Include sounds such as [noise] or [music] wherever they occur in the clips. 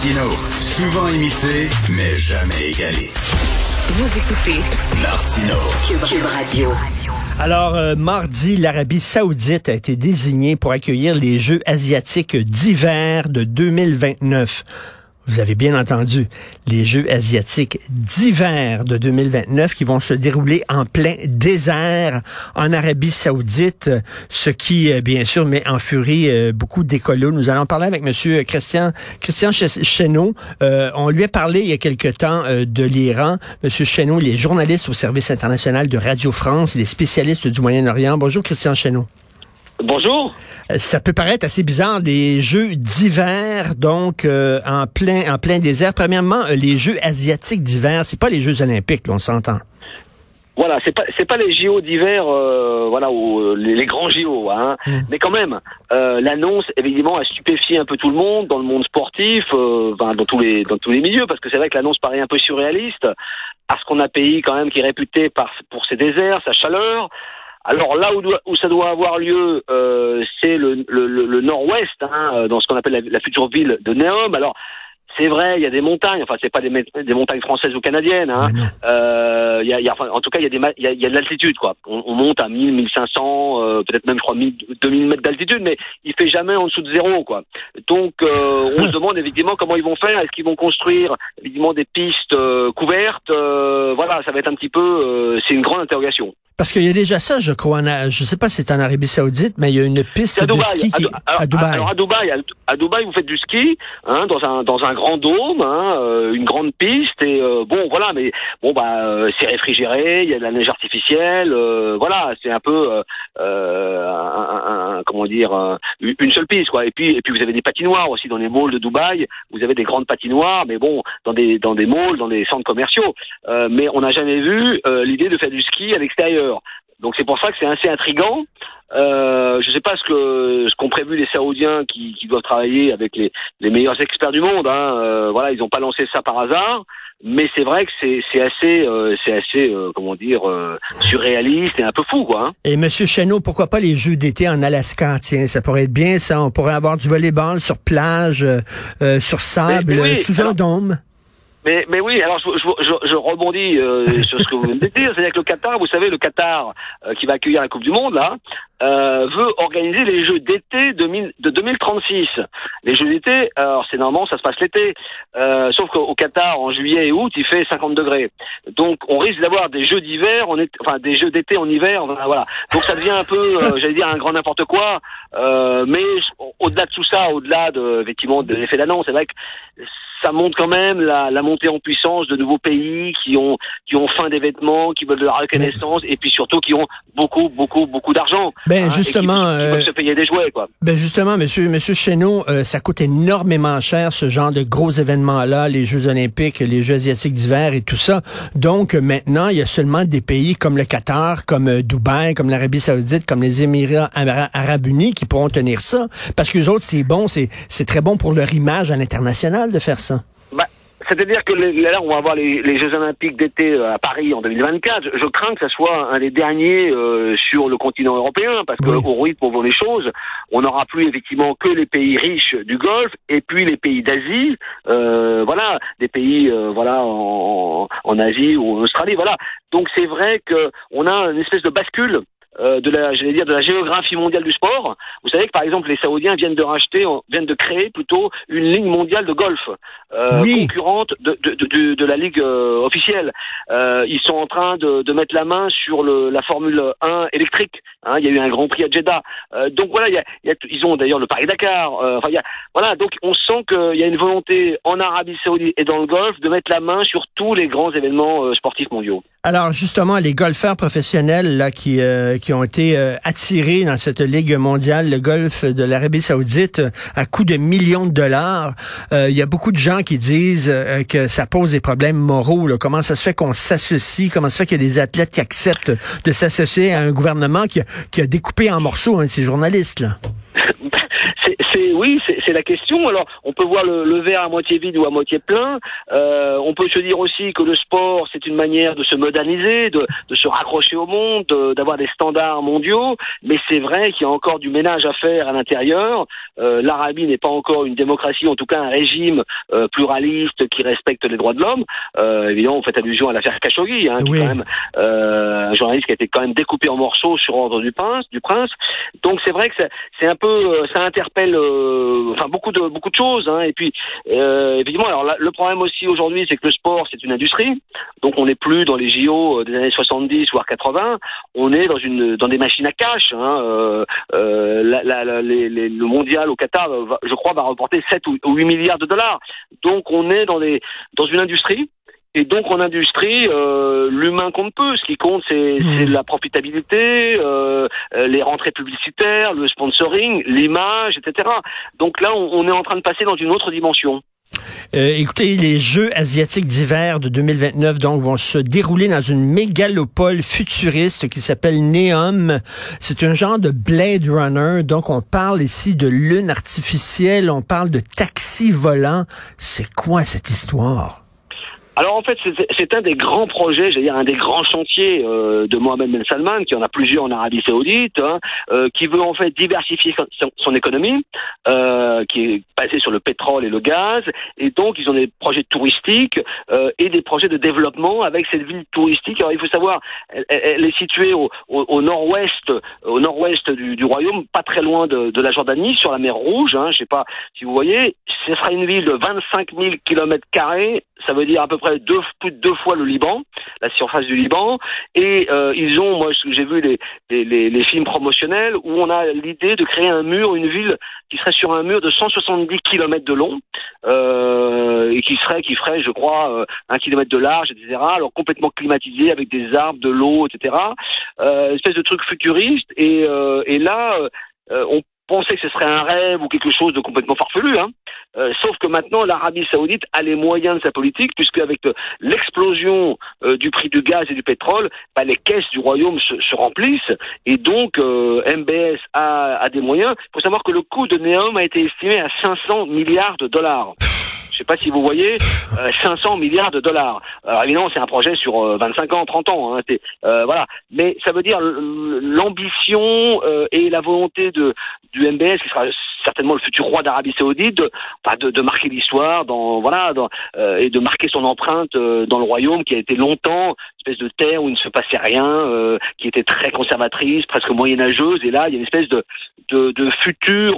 Martino, souvent imité, mais jamais égalé. Vous écoutez Martino. Cube, Cube Radio. Alors, euh, mardi, l'Arabie saoudite a été désignée pour accueillir les Jeux asiatiques d'hiver de 2029. Vous avez bien entendu, les Jeux asiatiques d'hiver de 2029 qui vont se dérouler en plein désert en Arabie saoudite, ce qui, euh, bien sûr, met en furie euh, beaucoup d'écolos. Nous allons parler avec Monsieur Christian, Christian Cheneau. Euh, on lui a parlé il y a quelque temps de l'Iran. Monsieur Cheneau, il est journaliste au service international de Radio France, il est spécialiste du Moyen-Orient. Bonjour, Christian Cheneau. Bonjour. Euh, ça peut paraître assez bizarre, des jeux d'hiver, donc euh, en plein en plein désert. Premièrement, euh, les jeux asiatiques d'hiver, c'est pas les Jeux olympiques, on s'entend. Voilà, c'est pas c'est pas les JO d'hiver, voilà, ou les, grands JO, hein. Hmm. Mais quand même, l'annonce évidemment a stupéfié un peu tout le monde dans le monde sportif, dans tous les dans tous les milieux, parce que c'est vrai que l'annonce paraît un peu surréaliste, parce qu'on a un pays quand même qui est réputé par pour ses déserts, sa chaleur. Alors là où, où, ça doit avoir lieu, euh, c'est le, le, le nord-ouest, hein, euh, dans ce qu'on appelle la, la, future ville de Neom. Alors c'est vrai, il y a des montagnes. Enfin, c'est pas des, des, montagnes françaises ou canadiennes. Hein. Euh, y a, y a, enfin, en tout cas, il y a des, il y a, y a, de l'altitude, quoi. On, on, monte à 1000, 1500, euh, peut-être même, je crois, 1000, 2000 mètres d'altitude, mais il fait jamais en dessous de zéro, quoi. Donc, euh, on se [laughs] demande évidemment comment ils vont faire. Est-ce qu'ils vont construire évidemment des pistes euh, couvertes euh, Voilà, ça va être un petit peu. c'est une grande interrogation. Parce qu'il y a déjà ça, je crois. En, je sais pas si c'est en Arabie Saoudite, mais il y a une piste de ski qui, à, Dubaï. Alors à Dubaï, à, Dubaï, vous faites du ski hein, dans un dans un grand dôme, hein, euh, une grande piste et euh, bon voilà, mais bon bah euh, c'est réfrigéré, il y a de la neige artificielle, voilà, c'est un peu un, comment dire une seule piste quoi. Et puis et puis vous avez des patinoires aussi dans les malls de Dubaï. Vous avez des grandes patinoires, mais bon dans des dans des malls, dans des centres commerciaux. mais on n'a jamais vu l'idée de faire du ski à l'extérieur. Donc c'est pour ça que c'est assez intrigant. Euh, je ne sais pas ce que ce qu'ont prévu les Saoudiens qui, doivent travailler avec les, meilleurs experts du monde. Hein. Euh, voilà, ils n'ont pas lancé ça par hasard, mais c'est vrai que c'est assez euh, c'est assez comment dire surréaliste et un peu fou quoi. Hein. Et Monsieur Cheneau, pourquoi pas les Jeux d'été en Alaska? Tiens, ça pourrait être bien ça. On pourrait avoir du volleyball sur plage, sur sable, sous un dôme. Mais, mais oui, alors je, je, je rebondis euh, [laughs] sur ce que vous venez de dire, c'est-à-dire que le Qatar, vous savez, le Qatar euh, qui va accueillir la Coupe du Monde là, euh, veut organiser les Jeux d'été de 2036. Les Jeux d'été, alors c'est normalement ça se passe l'été, euh, sauf qu'au Qatar en juillet et août il fait 50 degrés. Donc on risque d'avoir des Jeux d'hiver, on est, enfin des Jeux d'été en hiver, voilà. Donc ça devient un peu, euh, [laughs] j'allais dire un grand n'importe quoi. Euh, mais au-delà de tout ça, au-delà de effectivement de l'effet d'annonce, c'est vrai que ça montre quand même la, la, montée en puissance de nouveaux pays qui ont qui ont faim des vêtements, qui veulent de la reconnaissance et puis surtout qui ont beaucoup beaucoup beaucoup d'argent. Ben hein, justement, qui, peuvent euh, se payer des jouets quoi. Ben justement, monsieur monsieur Cheneau, euh, ça coûte énormément cher ce genre de gros événements là, les Jeux olympiques, les Jeux asiatiques d'hiver et tout ça. Donc maintenant, il y a seulement des pays comme le Qatar, comme euh, Dubaï, comme l'Arabie Saoudite, comme les Émirats Arabes Unis qui pourront tenir ça parce que les autres c'est bon, c'est c'est très bon pour leur image à l'international de faire ça. C'est-à-dire que là, on va avoir les, Jeux Olympiques d'été euh, à Paris en 2024. Je, crains que ce soit un des derniers euh, sur le continent européen, parce qu'au au rythme où vont les choses, on n'aura plus effectivement que les pays riches du Golfe et puis les pays d'Asie, euh, voilà, des pays voilà en, en, Asie ou en Australie, voilà. Donc c'est vrai que on a une espèce de bascule euh, de la, j'allais dire, de la géographie mondiale du sport. Vous savez que par exemple les Saoudiens viennent de racheter, viennent de créer plutôt une ligne mondiale de golf euh, concurrente de, de, de, de, la ligue euh, officielle. Ils sont en train de, de mettre la main sur le, la Formule 1 électrique. Hein, il y a eu un Grand Prix à Jeddah. Donc voilà, il y a, il y a, ils ont d'ailleurs le Paris Dakar. enfin, il y a, voilà, donc on sent qu'il y a une volonté en Arabie Saoudite et dans le golf de mettre la main sur tous les grands événements sportifs mondiaux. Alors justement, les golfeurs professionnels là qui qui ont été euh, attirés dans cette ligue mondiale, le golf de l'Arabie Saoudite, à coût de millions de dollars. Euh, il y a beaucoup de gens qui disent euh, que ça pose des problèmes moraux. Comment ça se fait qu'on s'associe? Comment ça se fait qu'il y a des athlètes qui acceptent de s'associer à un gouvernement qui a, découpé en morceaux un journalistes là? [laughs] C'est oui, c'est la question. Alors, on peut voir le, le, verre à moitié vide ou à moitié plein. Euh, on peut se dire aussi que le sport, c'est une manière de se moderniser, de, de se raccrocher au monde, d'avoir des standards mondiaux. Mais c'est vrai qu'il y a encore du ménage à faire à l'intérieur. Euh, L'Arabie n'est pas encore une démocratie, en tout cas un régime euh, pluraliste qui respecte les droits de l'homme. Euh, évidemment, on fait allusion à l'affaire Khashoggi, hein, qui quand même euh, un journaliste qui a été quand même découpé en morceaux sur ordre du prince. Du prince. Donc c'est vrai que c'est un peu, ça interpelle euh, enfin beaucoup de beaucoup de choses. Hein. Et puis euh, évidemment, alors le problème aussi aujourd'hui, c'est que le sport c'est une industrie. Donc on n'est plus dans les JO euh, des années 70 voire 80. On est dans une dans des machines à cash. Hein. Le mondial au Qatar, je crois, va reporter 7 ou 8 milliards de dollars. Donc on est dans des dans une industrie et donc en industrie, euh, l'humain compte peu. Ce qui compte, c'est mmh. la profitabilité, euh, euh, les rentrées publicitaires, le sponsoring, l'image, etc. Donc là, on, est en train de passer dans une autre dimension. Euh, écoutez, les Jeux asiatiques d'hiver de 2029 donc vont se dérouler dans une mégalopole futuriste qui s'appelle Neom. C'est un genre de Blade Runner. Donc on parle ici de lune artificielle, on parle de taxi volant. C'est quoi cette histoire? Alors en fait, c'est un des grands projets, j'allais dire un des grands chantiers euh, de Mohamed Ben Salman, qui en a plusieurs en Arabie Saoudite, hein, euh, qui veut en fait diversifier son, économie, euh, qui est basée sur le pétrole et le gaz, et donc ils ont des projets touristiques et des projets de développement avec cette ville touristique. Alors il faut savoir, elle, est située au, nord-ouest, au nord-ouest du, royaume, pas très loin de, la Jordanie, sur la mer Rouge. Hein, je sais pas si vous voyez, ce sera une ville de 25 000 kilomètres ça veut dire à peu près deux, plus de deux fois le Liban, la surface du Liban, et euh, ils ont, moi j'ai vu les, les, les, films promotionnels où on a l'idée de créer un mur, une ville qui serait sur un mur de 170 km de long euh, et qui serait, qui ferait, je crois, euh, un kilomètre de large, etc. Alors complètement climatisé avec des arbres, de l'eau, etc. Euh, espèce de truc futuriste. Et, euh, et là, on pensait que ce serait un rêve ou quelque chose de complètement farfelu. Hein. Euh, sauf que maintenant, l'Arabie saoudite a les moyens de sa politique, puisque avec l'explosion euh, du prix du gaz et du pétrole, bah, les caisses du royaume se, remplissent, et donc euh, MBS a, a, des moyens. Il faut savoir que le coût de Neom a été estimé à 500 milliards de dollars. Je sais pas si vous voyez, 500 milliards de dollars. Alors évidemment, c'est un projet sur 25 ans, 30 ans. Hein, voilà. Mais ça veut dire l'ambition et la volonté de du MBS, qui sera certainement le futur roi d'Arabie Saoudite, de, marquer l'histoire, euh, et de marquer son empreinte euh, dans le royaume qui a été longtemps espèce de terre où il ne se passait rien, euh, qui était très conservatrice, presque moyenâgeuse, et là il y a une espèce de de, de futur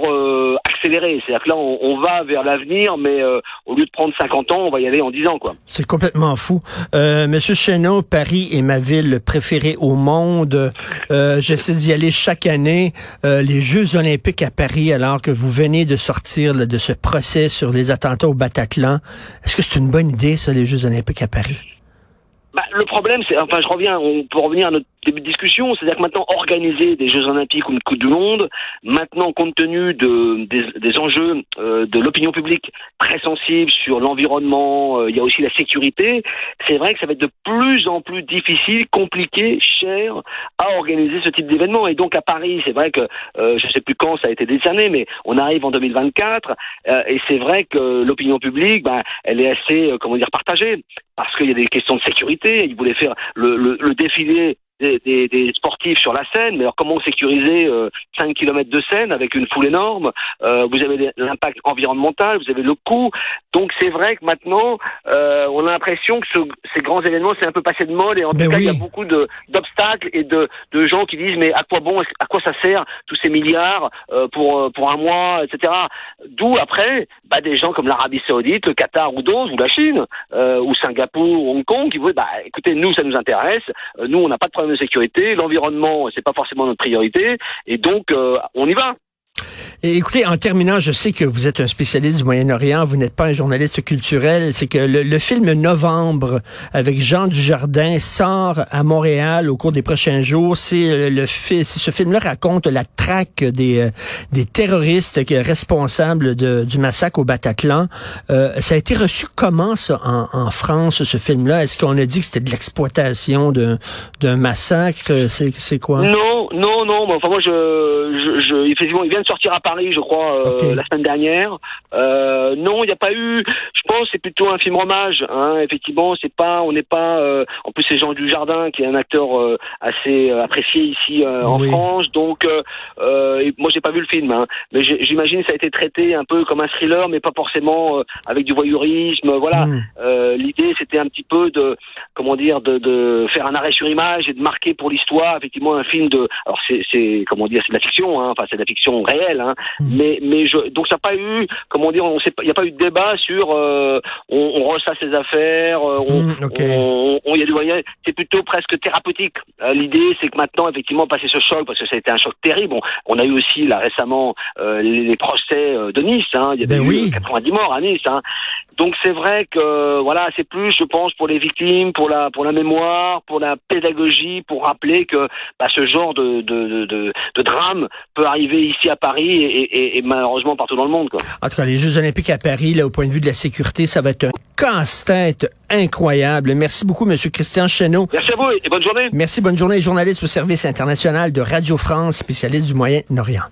accéléré. C'est-à-dire que là on, on va vers l'avenir, mais au lieu de prendre 50 ans, on va y aller en 10 ans, quoi. C'est complètement fou. Monsieur Cheneau, Paris est ma ville préférée au monde. J'essaie d'y aller chaque année. les Jeux Olympiques à Paris, alors que vous venez de sortir de ce procès sur les attentats au Bataclan. Est-ce que c'est une bonne idée, ça, les Jeux olympiques à Paris? Bah, le problème, c'est, enfin, je reviens, on peut revenir à notre début de discussion, c'est-à-dire que maintenant, organiser des Jeux Olympiques ou une Coupe du Monde, maintenant, compte tenu de, des, enjeux euh, de l'opinion publique très sensible sur l'environnement, euh, il y a aussi la sécurité, c'est vrai que ça va être de plus en plus difficile, compliqué, cher à organiser ce type d'événement. Et donc, à Paris, c'est vrai que, euh, je ne sais plus quand ça a été décerné, mais on arrive en 2024, et c'est vrai que l'opinion publique, bah, elle est assez, comment dire, partagée parce qu'il y a des questions de sécurité. Ils voulaient faire le, le, le défilé des, des, sportifs sur la scène, mais alors comment sécuriser euh, 5 km de scène avec une foule énorme euh, Vous avez l'impact environnemental, vous avez le coût. Donc c'est vrai que maintenant, euh, on a l'impression que ce, ces grands événements, c'est un peu passé de mode et en tout cas, il y a beaucoup d'obstacles et de, de, gens qui disent mais à quoi bon, à quoi ça sert tous ces milliards euh, pour euh, pour un mois, etc. D'où après, bah, des gens comme l'Arabie Saoudite, le Qatar ou d'autres, ou la Chine, ou Singapour, ou Hong Kong, qui vont bah écoutez, nous ça nous intéresse, nous on n'a pas de problème de sécurité, l'environnement, c'est pas forcément notre priorité, et donc euh, on y va. Écoutez, en terminant, je sais que vous êtes un spécialiste du Moyen-Orient, vous n'êtes pas un journaliste culturel. C'est que le, film Novembre avec Jean Dujardin sort à Montréal au cours des prochains jours. C'est euh, le ce film-là raconte la traque des euh, des terroristes responsables de, du massacre au Bataclan. Euh, ça a été reçu comment ça en, en France ce film-là? Est-ce qu'on a dit que c'était de l'exploitation d'un massacre? C'est quoi? Non, non. enfin moi je, je, je effectivement il vient de sortir à Paris, je crois, euh, la semaine dernière. Euh, non, il n'y a pas eu. Je pense c'est plutôt un film hommage. Hein, effectivement, c'est pas, on n'est pas. Euh, en plus, c'est Jean Dujardin qui est un acteur euh, assez apprécié ici en France. Donc, moi, j'ai pas vu le film, hein, mais j'imagine que ça a été traité un peu comme un thriller, mais pas forcément avec du voyeurisme. Voilà. Hmm. L'idée, c'était un petit peu de, comment dire, de, de, faire un arrêt sur image et de marquer pour l'histoire, effectivement, un film de. Alors, c'est, comment dire, c'est de la fiction. Hein, enfin, c'est de la fiction réelle. Hein, hmm. Mais, mais je, donc ça n'a pas eu, comment dire, on il n'y a pas eu de débat sur euh, on, on ressasse ses affaires, euh, hmm, on, on, y a du voyage. C'est plutôt presque thérapeutique. Euh, l'idée, c'est que maintenant, effectivement, passer ce choc, parce que ça a été un choc terrible. on a eu aussi là récemment les, procès de Nice. Hein, il y avait ben eu 90 morts à Nice. Hein. Donc c'est vrai que voilà, c'est plus, je pense, pour les victimes, pour la pour la mémoire, pour la pédagogie, pour rappeler que bah, ce genre de, de, de, de, drame peut arriver ici à Paris et, et, et, malheureusement partout dans le monde. Quoi. En tout cas, les Jeux Olympiques à Paris, là, au point de vue de la sécurité, ça va être un casse-tête incroyable. Merci beaucoup, Monsieur Christian Cheneau. Merci à vous et bonne journée. Merci, bonne journée. Journaliste au service international de Radio France, spécialiste du Moyen-Orient.